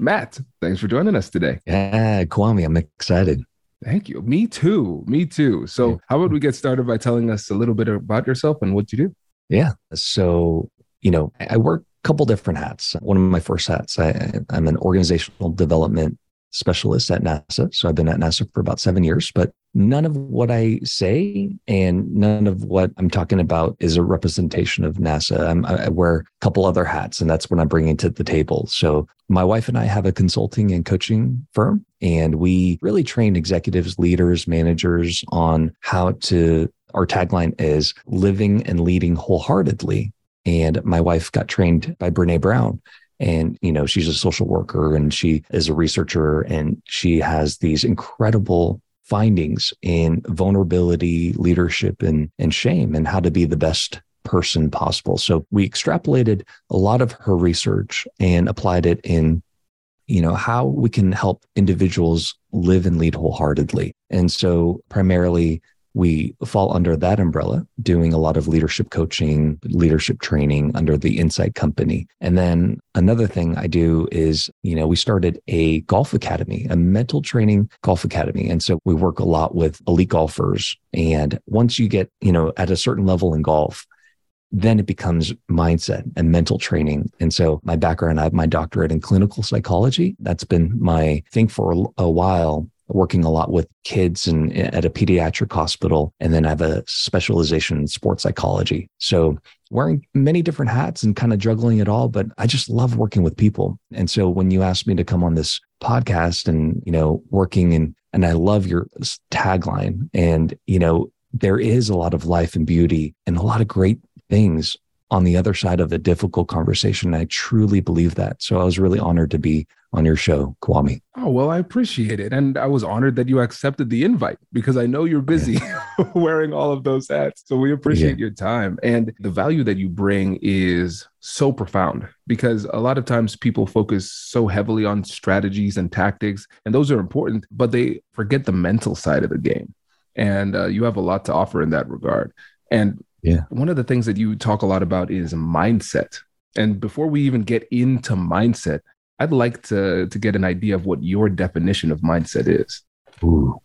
Mat, thanks for joining us today. Yeah, Kwame, I'm excited. Thank you. Me too. Me too. So, how about we get started by telling us a little bit about yourself and what you do? Yeah. So, you know, I work a couple different hats. One of my first hats, I, I'm an organizational development specialist at NASA. So I've been at NASA for about seven years, but none of what I say and none of what I'm talking about is a representation of NASA. I'm, i wear a couple other hats, and that's what I'm bringing to the table. So my wife and I have a consulting and coaching firm, and we really train executives, leaders, managers on how to. Our tagline is living and leading wholeheartedly. And my wife got trained by Brene Brown and, you know, she's a social worker and she is a researcher and she has these incredible findings in vulnerability, leadership, and, and shame and how to be the best person possible. So we extrapolated a lot of her research and applied it in you know how we can help individuals live and lead wholeheartedly and so primarily we fall under that umbrella, doing a lot of leadership coaching, leadership training under the Insight Company. And then another thing I do is, you know, we started a golf academy, a mental training golf academy. And so we work a lot with elite golfers. And once you get, you know, at a certain level in golf, then it becomes mindset and mental training. And so my background, I have my doctorate in clinical psychology. That's been my thing for a while working a lot with kids and eh, at a pediatric hospital. And then I have a specialization in sports psychology. So wearing many different hats and kind of juggling it all, but I just love working with people. And so when you asked me to come on this podcast and, you know, working and, and I love your tagline and, you know, there is a lot of life and beauty and a lot of great things on the other side of a difficult conversation. I truly believe that. So I was really honored to be on your show, Kwame. Oh, well, I appreciate it. And I was honored that you accepted the invite because I know you're busy yeah. wearing all of those hats. So we appreciate yeah. your time. And the value that you bring is so profound because a lot of times people focus so heavily on strategies and tactics, and those are important, but they forget the mental side of the game. And uh, you have a lot to offer in that regard. And yeah. one of the things that you talk a lot about is mindset. And before we even get into mindset, I'd like to to get an idea of what your definition of mindset is. Ooh,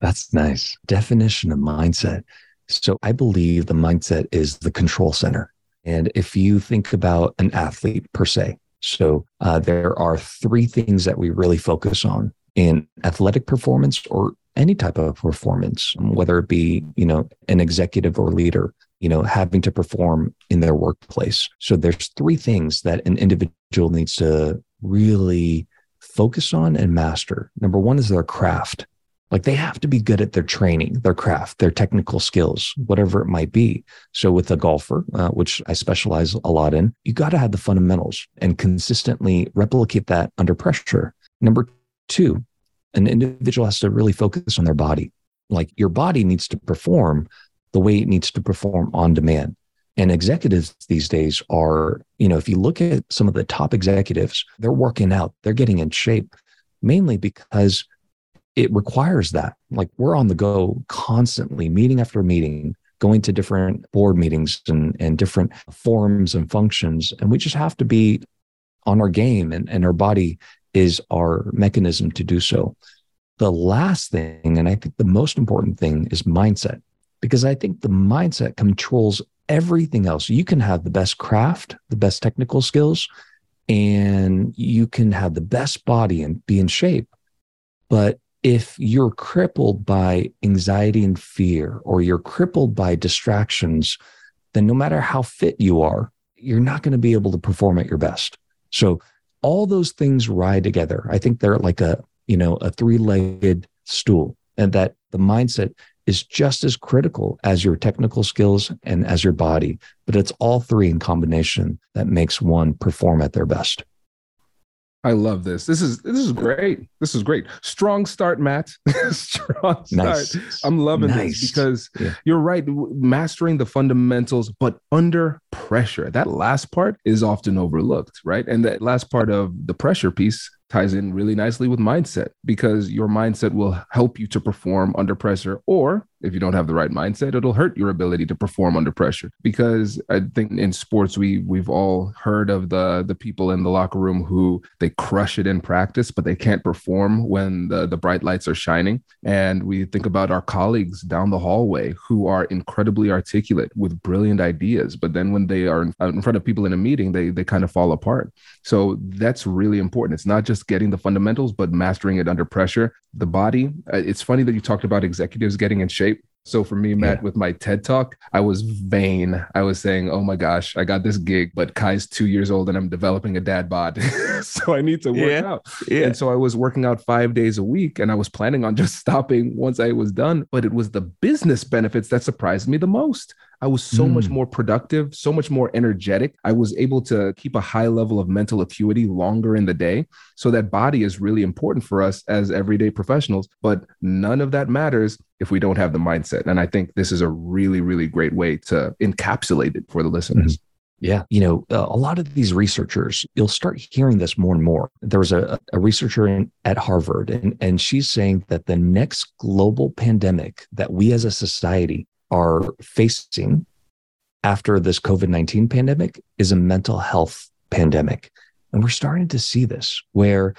that's nice. Definition of mindset. So I believe the mindset is the control center. And if you think about an athlete per se, so uh, there are three things that we really focus on in athletic performance or any type of performance, whether it be, you know, an executive or leader, you know, having to perform in their workplace. So there's three things that an individual needs to really focus on and master. Number one is their craft. Like they have to be good at their training, their craft, their technical skills, whatever it might be. So with a golfer, uh, which I specialize a lot in, you got to have the fundamentals and consistently replicate that under pressure. Number two, an individual has to really focus on their body. Like your body needs to perform the way it needs to perform on demand. And executives these days are, you know, if you look at some of the top executives, they're working out, they're getting in shape, mainly because it requires that. Like we're on the go constantly, meeting after meeting, going to different board meetings and, and different forums and functions. And we just have to be on our game, and, and our body is our mechanism to do so. The last thing, and I think the most important thing, is mindset, because I think the mindset controls everything else. You can have the best craft, the best technical skills, and you can have the best body and be in shape. But if you're crippled by anxiety and fear, or you're crippled by distractions, then no matter how fit you are, you're not going to be able to perform at your best. So all those things ride together. I think they're like a, you know, a three-legged stool and that the mindset is just as critical as your technical skills and as your body, but it's all three in combination that makes one perform at their best. I love this. This is this is great. This is great. Strong start, Mat. Strong start. Nice. I'm loving nice. this because yeah. you're right. Mastering the fundamentals, but under pressure. That last part is often overlooked, right? And that last part of the pressure piece ties in really nicely with mindset because your mindset will help you to perform under pressure or if you don't have the right mindset it'll hurt your ability to perform under pressure. Because i think in sports we we've all heard of the the people in the locker room who they crush it in practice but they can't perform when the the bright lights are shining. And we think about our colleagues down the hallway who are incredibly articulate with brilliant ideas but then when they are in, front of people in a meeting they they kind of fall apart. So that's really important. It's not just getting the fundamentals but mastering it under pressure. The body uh, it's funny that you talked about executives getting in shape. So for me, Mat, yeah. with my TED talk, I was vain. I was saying, "Oh my gosh, I got this gig, but Kai's two years old and I'm developing a dad bod, so I need to work yeah. out." Yeah. And so I was working out five days a week, and I was planning on just stopping once I was done. But it was the business benefits that surprised me the most. I was so mm. much more productive, so much more energetic. I was able to keep a high level of mental acuity longer in the day. So that body is really important for us as everyday professionals. But none of that matters if we don't have the mindset. And I think this is a really, really great way to encapsulate it for the listeners. Mm. Yeah. You know, a lot of these researchers, you'll start hearing this more and more. There was a, a researcher in, at Harvard, and, and she's saying that the next global pandemic that we as a society are facing after this COVID 19 pandemic is a mental health pandemic. And we're starting to see this where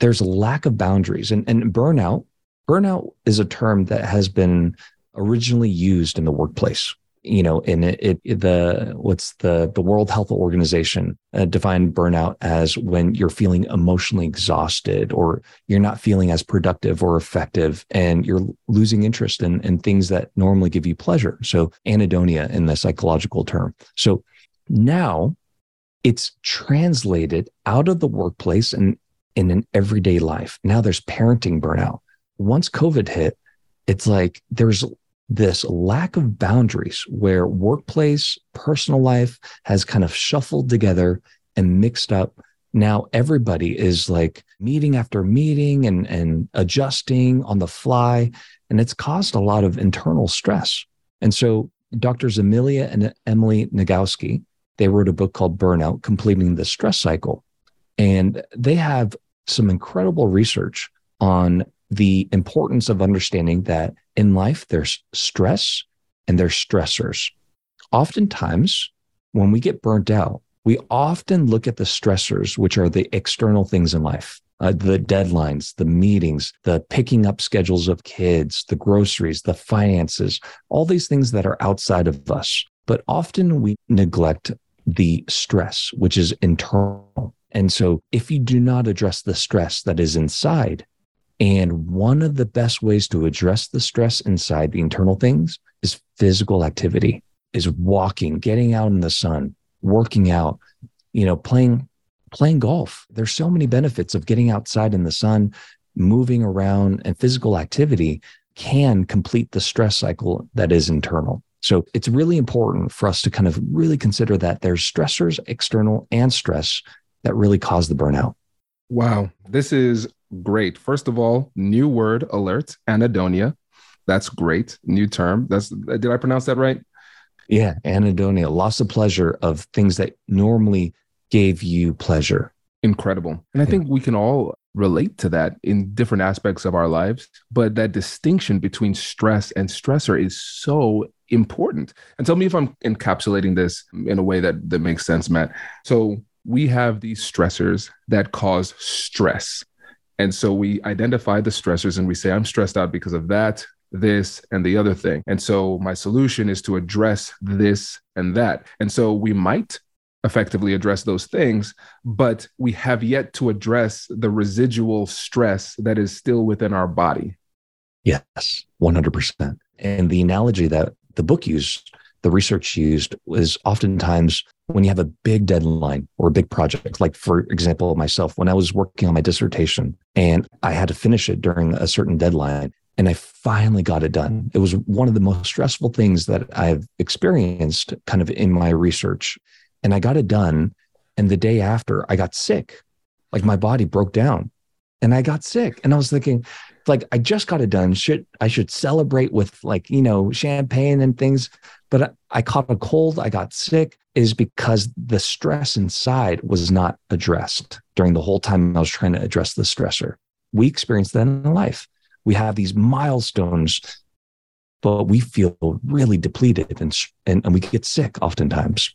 there's a lack of boundaries and, and burnout. Burnout is a term that has been originally used in the workplace you know, in it, it, the what's the the World Health Organization uh, defined burnout as when you're feeling emotionally exhausted or you're not feeling as productive or effective, and you're losing interest in in things that normally give you pleasure. So anhedonia in the psychological term. So now it's translated out of the workplace and in an everyday life. Now there's parenting burnout. Once COVID hit, it's like there's this lack of boundaries where workplace, personal life has kind of shuffled together and mixed up. Now everybody is like meeting after meeting and, and adjusting on the fly. And it's caused a lot of internal stress. And so Doctors Amelia and Emily Nagoski, they wrote a book called Burnout, Completing the Stress Cycle. And they have some incredible research on the importance of understanding that in life there's stress and there's stressors. Oftentimes, when we get burnt out, we often look at the stressors, which are the external things in life. Uh, the deadlines, the meetings, the picking up schedules of kids, the groceries, the finances, all these things that are outside of us. But often we neglect the stress, which is internal. And so if you do not address the stress that is inside, and one of the best ways to address the stress inside the internal things is physical activity, is walking, getting out in the sun, working out, you know, playing playing golf. There's so many benefits of getting outside in the sun, moving around and physical activity can complete the stress cycle that is internal. So it's really important for us to kind of really consider that there's stressors, external and stress that really cause the burnout. Wow. This is great. First of all, new word alert, anhedonia. That's great. New term. That's did I pronounce that right? Yeah, anhedonia, loss of pleasure of things that normally gave you pleasure. Incredible. And I think we can all relate to that in different aspects of our lives. But that distinction between stress and stressor is so important. And tell me if I'm encapsulating this in a way that, that makes sense, Mat. So we have these stressors that cause stress. And so we identify the stressors and we say, I'm stressed out because of that, this, and the other thing. And so my solution is to address this and that. And so we might effectively address those things, but we have yet to address the residual stress that is still within our body. Yes, 100%. And the analogy that the book used, the research used, was oftentimes when you have a big deadline or a big project, like for example, myself, when I was working on my dissertation and I had to finish it during a certain deadline, and I finally got it done. It was one of the most stressful things that I've experienced kind of in my research and I got it done. And the day after, I got sick. Like my body broke down and I got sick. And I was thinking, like, I just got it done. Should I should celebrate with like, you know, champagne and things. But I, I caught a cold, I got sick, is because the stress inside was not addressed during the whole time I was trying to address the stressor. We experience that in life. We have these milestones, but we feel really depleted and, and, and we get sick oftentimes.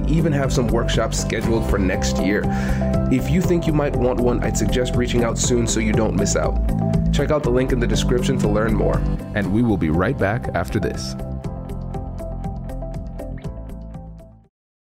we even have some workshops scheduled for next year. If you think you might want one, I'd suggest reaching out soon so you don't miss out. Check out the link in the description to learn more, and we will be right back after this.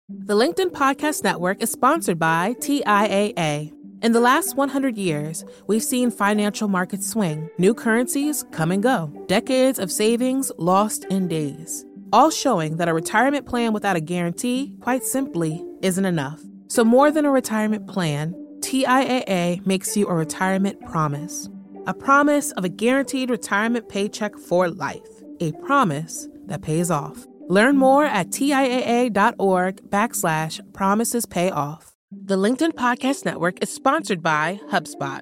The LinkedIn Podcast Network is sponsored by TIAA. In the last 100 years, we've seen financial markets swing, new currencies come and go, decades of savings lost in days, all showing that a retirement plan without a guarantee, quite simply, isn't enough. So, more than a retirement plan, TIAA makes you a retirement promise a promise of a guaranteed retirement paycheck for life, a promise that pays off. Learn more at TIAA.org backslash promises pay off. The LinkedIn Podcast Network is sponsored by HubSpot.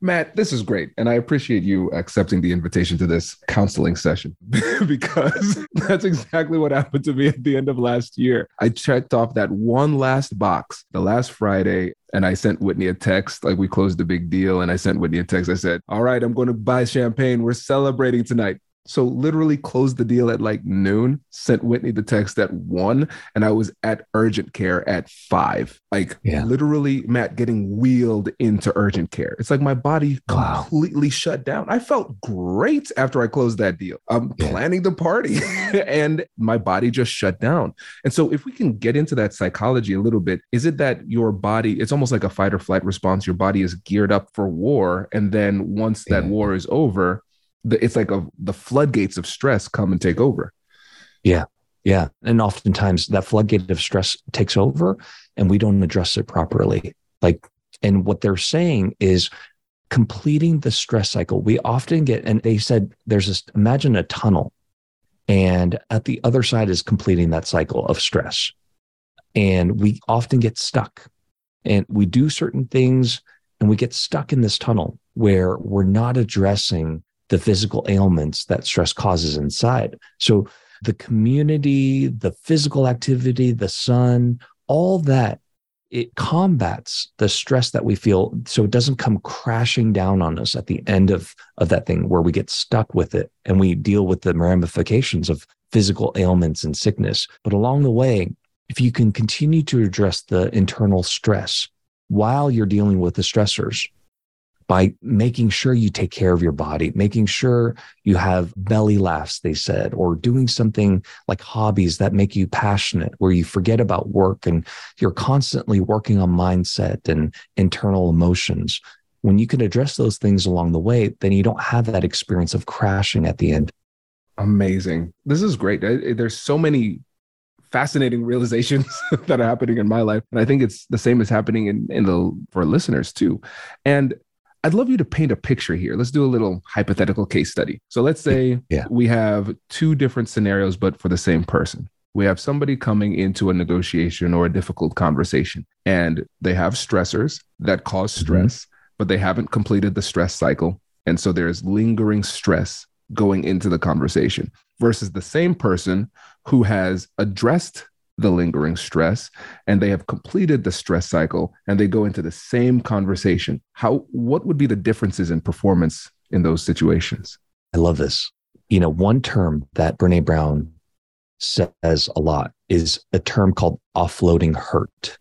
Mat, this is great. And I appreciate you accepting the invitation to this counseling session because that's exactly what happened to me at the end of last year. I checked off that one last box the last Friday and I sent Whitney a text. Like we closed the big deal and I sent Whitney a text. I said, All right, I'm going to buy champagne. We're celebrating tonight. So literally closed the deal at like noon, sent Whitney the text at one, and I was at urgent care at five. Like yeah. literally, Mat getting wheeled into urgent care. It's like my body wow. completely shut down. I felt great after I closed that deal. I'm yeah. planning the party and my body just shut down. And so if we can get into that psychology a little bit, is it that your body, it's almost like a fight or flight response. Your body is geared up for war. And then once that yeah. war is over, the, it's like a, the floodgates of stress come and take over. Yeah. Yeah. And oftentimes that floodgate of stress takes over and we don't address it properly. Like, and what they're saying is completing the stress cycle. We often get, and they said there's this imagine a tunnel, and at the other side is completing that cycle of stress. And we often get stuck and we do certain things and we get stuck in this tunnel where we're not addressing the physical ailments that stress causes inside. So the community, the physical activity, the sun, all that it combats the stress that we feel so it doesn't come crashing down on us at the end of of that thing where we get stuck with it and we deal with the ramifications of physical ailments and sickness but along the way if you can continue to address the internal stress while you're dealing with the stressors by making sure you take care of your body, making sure you have belly laughs, they said, or doing something like hobbies that make you passionate, where you forget about work and you're constantly working on mindset and internal emotions. When you can address those things along the way, then you don't have that experience of crashing at the end. Amazing. This is great. There's so many fascinating realizations that are happening in my life. And I think it's the same as happening in, in the for listeners too. And I'd love you to paint a picture here. Let's do a little hypothetical case study. So let's say yeah. we have two different scenarios, but for the same person. We have somebody coming into a negotiation or a difficult conversation, and they have stressors that cause mm-hmm. stress, mm-hmm. but they haven't completed the stress cycle. And so there's lingering stress going into the conversation versus the same person who has addressed the lingering stress and they have completed the stress cycle and they go into the same conversation. How what would be the differences in performance in those situations? I love this. You know one term that brene brown says a lot is a term called offloading hurt.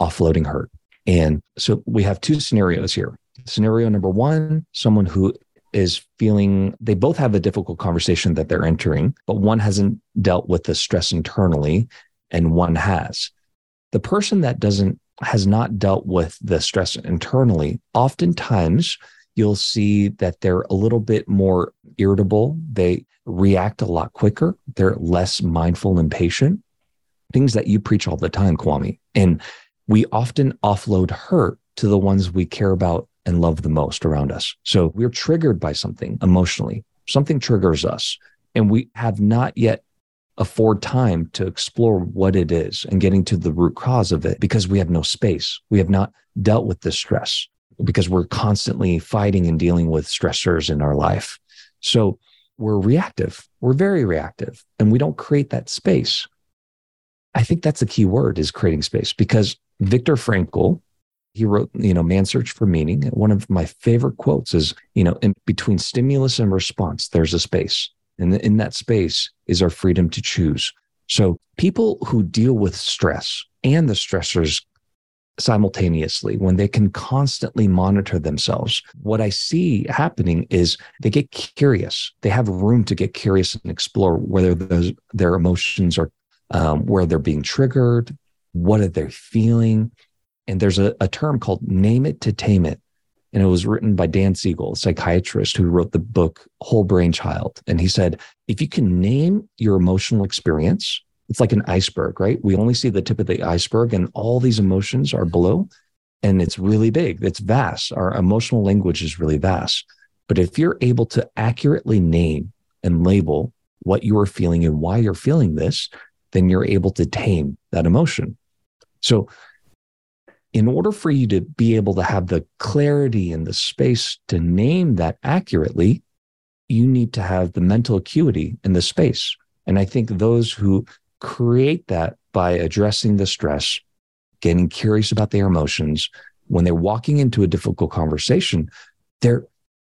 Offloading hurt. And so we have two scenarios here. Scenario number one someone who is feeling they both have a difficult conversation that they're entering, but one hasn't dealt with the stress internally and one has. The person that doesn't has not dealt with the stress internally, oftentimes you'll see that they're a little bit more irritable. They react a lot quicker. They're less mindful and patient. Things that you preach all the time, Kwame. And we often offload hurt to the ones we care about and love the most around us. So we're triggered by something emotionally. Something triggers us, and we have not yet afford time to explore what it is and getting to the root cause of it because we have no space. We have not dealt with the stress because we're constantly fighting and dealing with stressors in our life. So we're reactive. We're very reactive and we don't create that space. I think that's the key word is creating space because Viktor Frankl, he wrote, you know, Man Search for Meaning. One of my favorite quotes is, you know, in between stimulus and response, there's a space. And in that space is our freedom to choose. So people who deal with stress and the stressors simultaneously, when they can constantly monitor themselves, what I see happening is they get curious. They have room to get curious and explore whether those, their emotions are, um, where they're being triggered, what are they feeling, and there's a, a term called name it to tame it. And it was written by Dan Siegel, a psychiatrist who wrote the book Whole Brain Child. And he said, if you can name your emotional experience, it's like an iceberg, right? We only see the tip of the iceberg and all these emotions are below. And it's really big, it's vast. Our emotional language is really vast. But if you're able to accurately name and label what you are feeling and why you're feeling this, then you're able to tame that emotion. So in order for you to be able to have the clarity and the space to name that accurately, you need to have the mental acuity in the space. And I think those who create that by addressing the stress, getting curious about their emotions, when they're walking into a difficult conversation, they're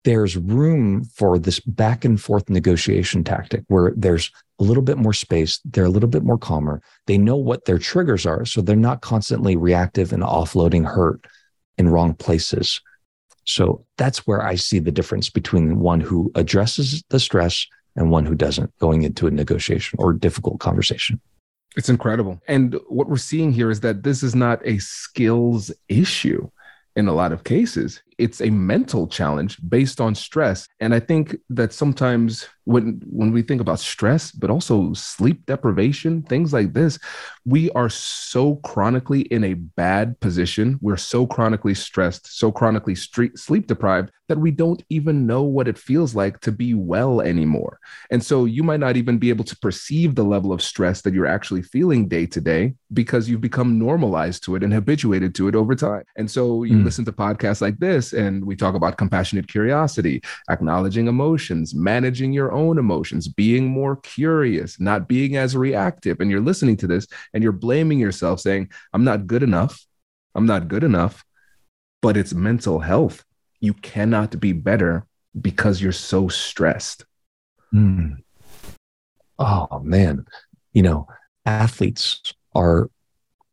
there's room for this back and forth negotiation tactic where there's a little bit more space. They're a little bit more calmer. They know what their triggers are. So they're not constantly reactive and offloading hurt in wrong places. So that's where I see the difference between one who addresses the stress and one who doesn't going into a negotiation or difficult conversation. It's incredible. And what we're seeing here is that this is not a skills issue in a lot of cases it's a mental challenge based on stress. And i think that sometimes when when we think about stress but also sleep deprivation things like this we are so chronically in a bad position. We're so chronically stressed so chronically street, sleep deprived that we don't even know what it feels like to be well anymore. And so you might not even be able to perceive the level of stress that you're actually feeling day to day because you've become normalized to it and habituated to it over time. And so you mm. listen to podcasts like this and we talk about compassionate curiosity, acknowledging emotions, managing your own emotions, being more curious, not being as reactive. And you're listening to this and you're blaming yourself, saying, I'm not good enough. I'm not good enough. But it's mental health. You cannot be better because you're so stressed. Mm. Oh, man. You know, athletes are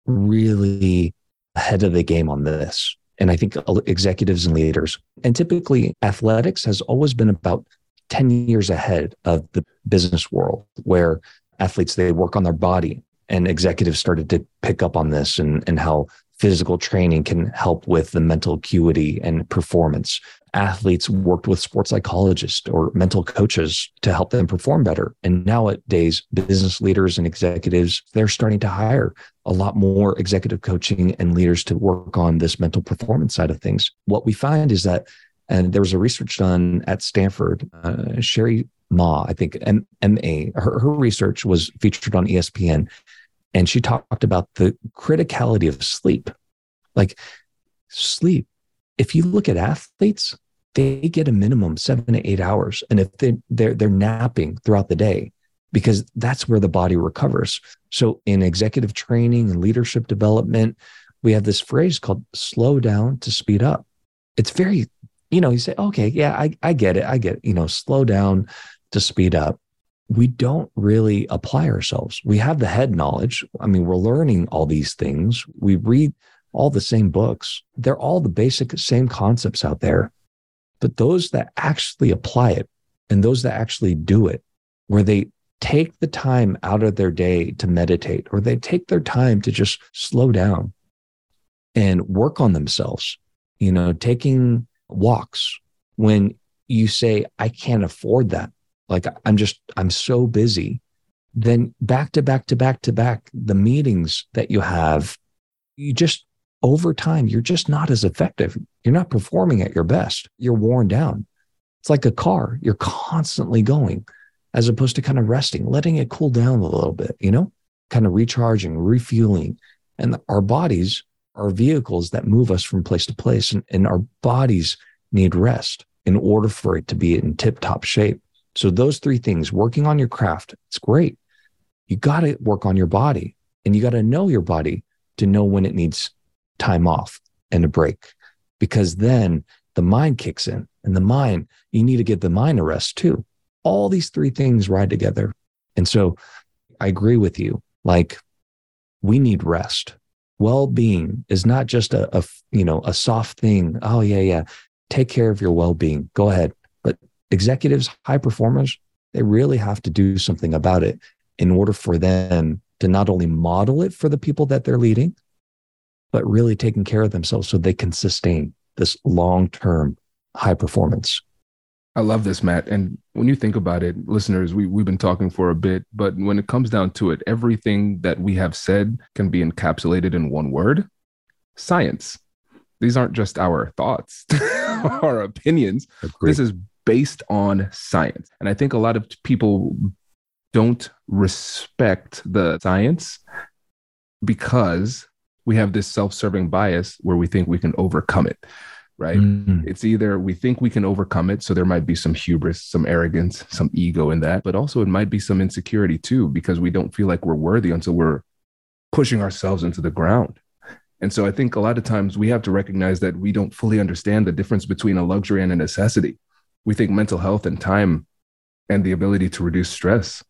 really ahead of the game on this. And I think executives and leaders, and typically athletics has always been about 10 years ahead of the business world where athletes, they work on their body and executives started to pick up on this and, and how physical training can help with the mental acuity and performance. Athletes worked with sports psychologists or mental coaches to help them perform better. And nowadays, business leaders and executives, they're starting to hire a lot more executive coaching and leaders to work on this mental performance side of things. What we find is that, and there was a research done at Stanford, uh, Cheri Mah, I think M- MA, her, her research was featured on ESPN and she talked about the criticality of sleep. Like sleep, if you look at athletes, they get a minimum seven to eight hours. And if they, they're, they're napping throughout the day, because that's where the body recovers. So in executive training and leadership development, we have this phrase called slow down to speed up. It's very, you know, you say, okay, yeah, I, I get it. I get, it. you know, slow down to speed up we don't really apply ourselves. We have the head knowledge. I mean, we're learning all these things. We read all the same books. They're all the basic same concepts out there. But those that actually apply it and those that actually do it, where they take the time out of their day to meditate or they take their time to just slow down and work on themselves, you know, taking walks when you say, I can't afford that like I'm just, I'm so busy. Then back to back to back to back, the meetings that you have, you just over time, you're just not as effective. You're not performing at your best. You're worn down. It's like a car, you're constantly going as opposed to kind of resting, letting it cool down a little bit, you know, kind of recharging, refueling. And our bodies are vehicles that move us from place to place, and, and our bodies need rest in order for it to be in tip top shape. So those three things, working on your craft, it's great. You got to work on your body and you got to know your body to know when it needs time off and a break because then the mind kicks in and the mind, you need to give the mind a rest too. All these three things ride together. And so I agree with you. Like we need rest. Well-being is not just a, a you know, a soft thing. Oh yeah, yeah. Take care of your well-being. Go ahead But executives, high performers, they really have to do something about it in order for them to not only model it for the people that they're leading, but really taking care of themselves so they can sustain this long term high performance. I love this, Mat. And when you think about it, listeners, we, we've been talking for a bit, but when it comes down to it, everything that we have said can be encapsulated in one word science. These aren't just our thoughts, our opinions. Agreed. This is based on science. And I think a lot of people don't respect the science because we have this self-serving bias where we think we can overcome it right mm-hmm. it's either we think we can overcome it so there might be some hubris some arrogance some ego in that but also it might be some insecurity too because we don't feel like we're worthy until we're pushing ourselves into the ground and so i think a lot of times we have to recognize that we don't fully understand the difference between a luxury and a necessity we think mental health and time and the ability to reduce stress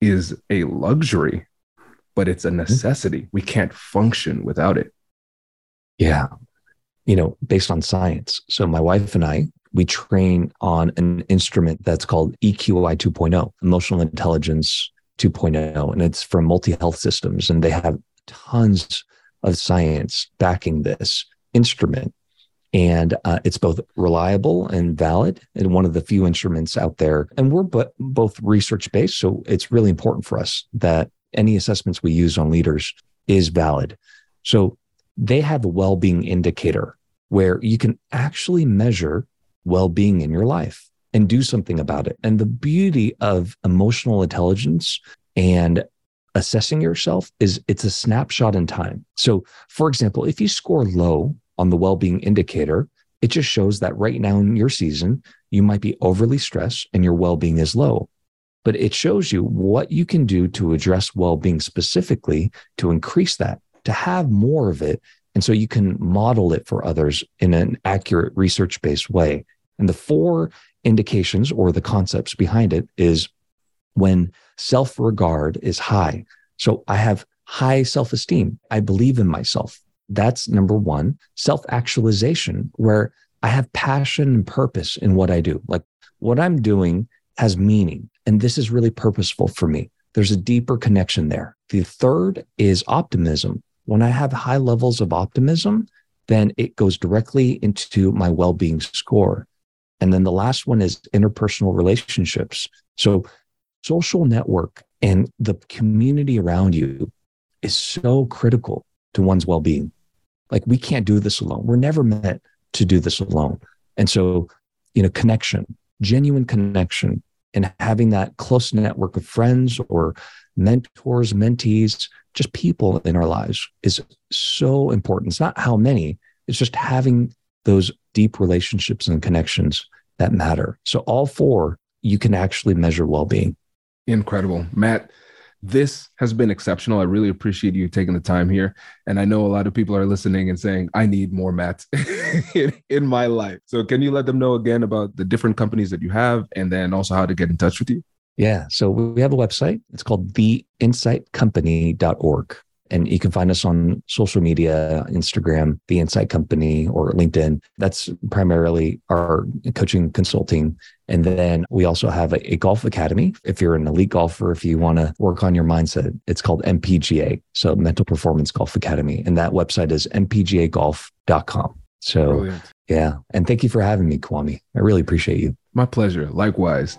is a luxury, but it's a mm-hmm. necessity. We can't function without it. Yeah. You know, based on science. So my wife and I, we train on an instrument that's called EQI 2.0, emotional intelligence 2.0, and it's from multi health systems. And they have tons of science backing this instrument and uh, it's both reliable and valid and one of the few instruments out there and we're but both research based so it's really important for us that any assessments we use on leaders is valid so they have a well-being indicator where you can actually measure well-being in your life and do something about it. And the beauty of emotional intelligence and assessing yourself is it's a snapshot in time. So for example if you score low on the well-being indicator, it just shows that right now in your season, you might be overly stressed and your well-being is low. But it shows you what you can do to address well-being specifically to increase that, to have more of it. And so you can model it for others in an accurate research-based way. And the four indications or the concepts behind it is when self-regard is high. So I have high self-esteem. I believe in myself that's number one. Self actualization, where I have passion and purpose in what I do. Like what I'm doing has meaning, and this is really purposeful for me. There's a deeper connection there. The third is optimism. When I have high levels of optimism, then it goes directly into my well being score. And then the last one is interpersonal relationships. So, social network and the community around you is so critical to one's well being. Like, we can't do this alone. We're never meant to do this alone. And so, you know, connection, genuine connection, and having that close network of friends or mentors, mentees, just people in our lives is so important. It's not how many, it's just having those deep relationships and connections that matter. So, all four, you can actually measure well being. Incredible. Mat, this has been exceptional. I really appreciate you taking the time here. And I know a lot of people are listening and saying, I need more Mat in, in, my life. So, can you let them know again about the different companies that you have and then also how to get in touch with you? Yeah. So, we have a website. It's called theinsightcompany.org. And you can find us on social media, Instagram, The Insight Company, or LinkedIn. That's primarily our coaching consulting. And then we also have a, a golf academy. If you're an elite golfer, if you want to work on your mindset, it's called MPGA. So Mental Performance Golf Academy. And that website is mpgagolf.com. So, Brilliant. yeah. And thank you for having me, Kwame. I really appreciate you. My pleasure. Likewise.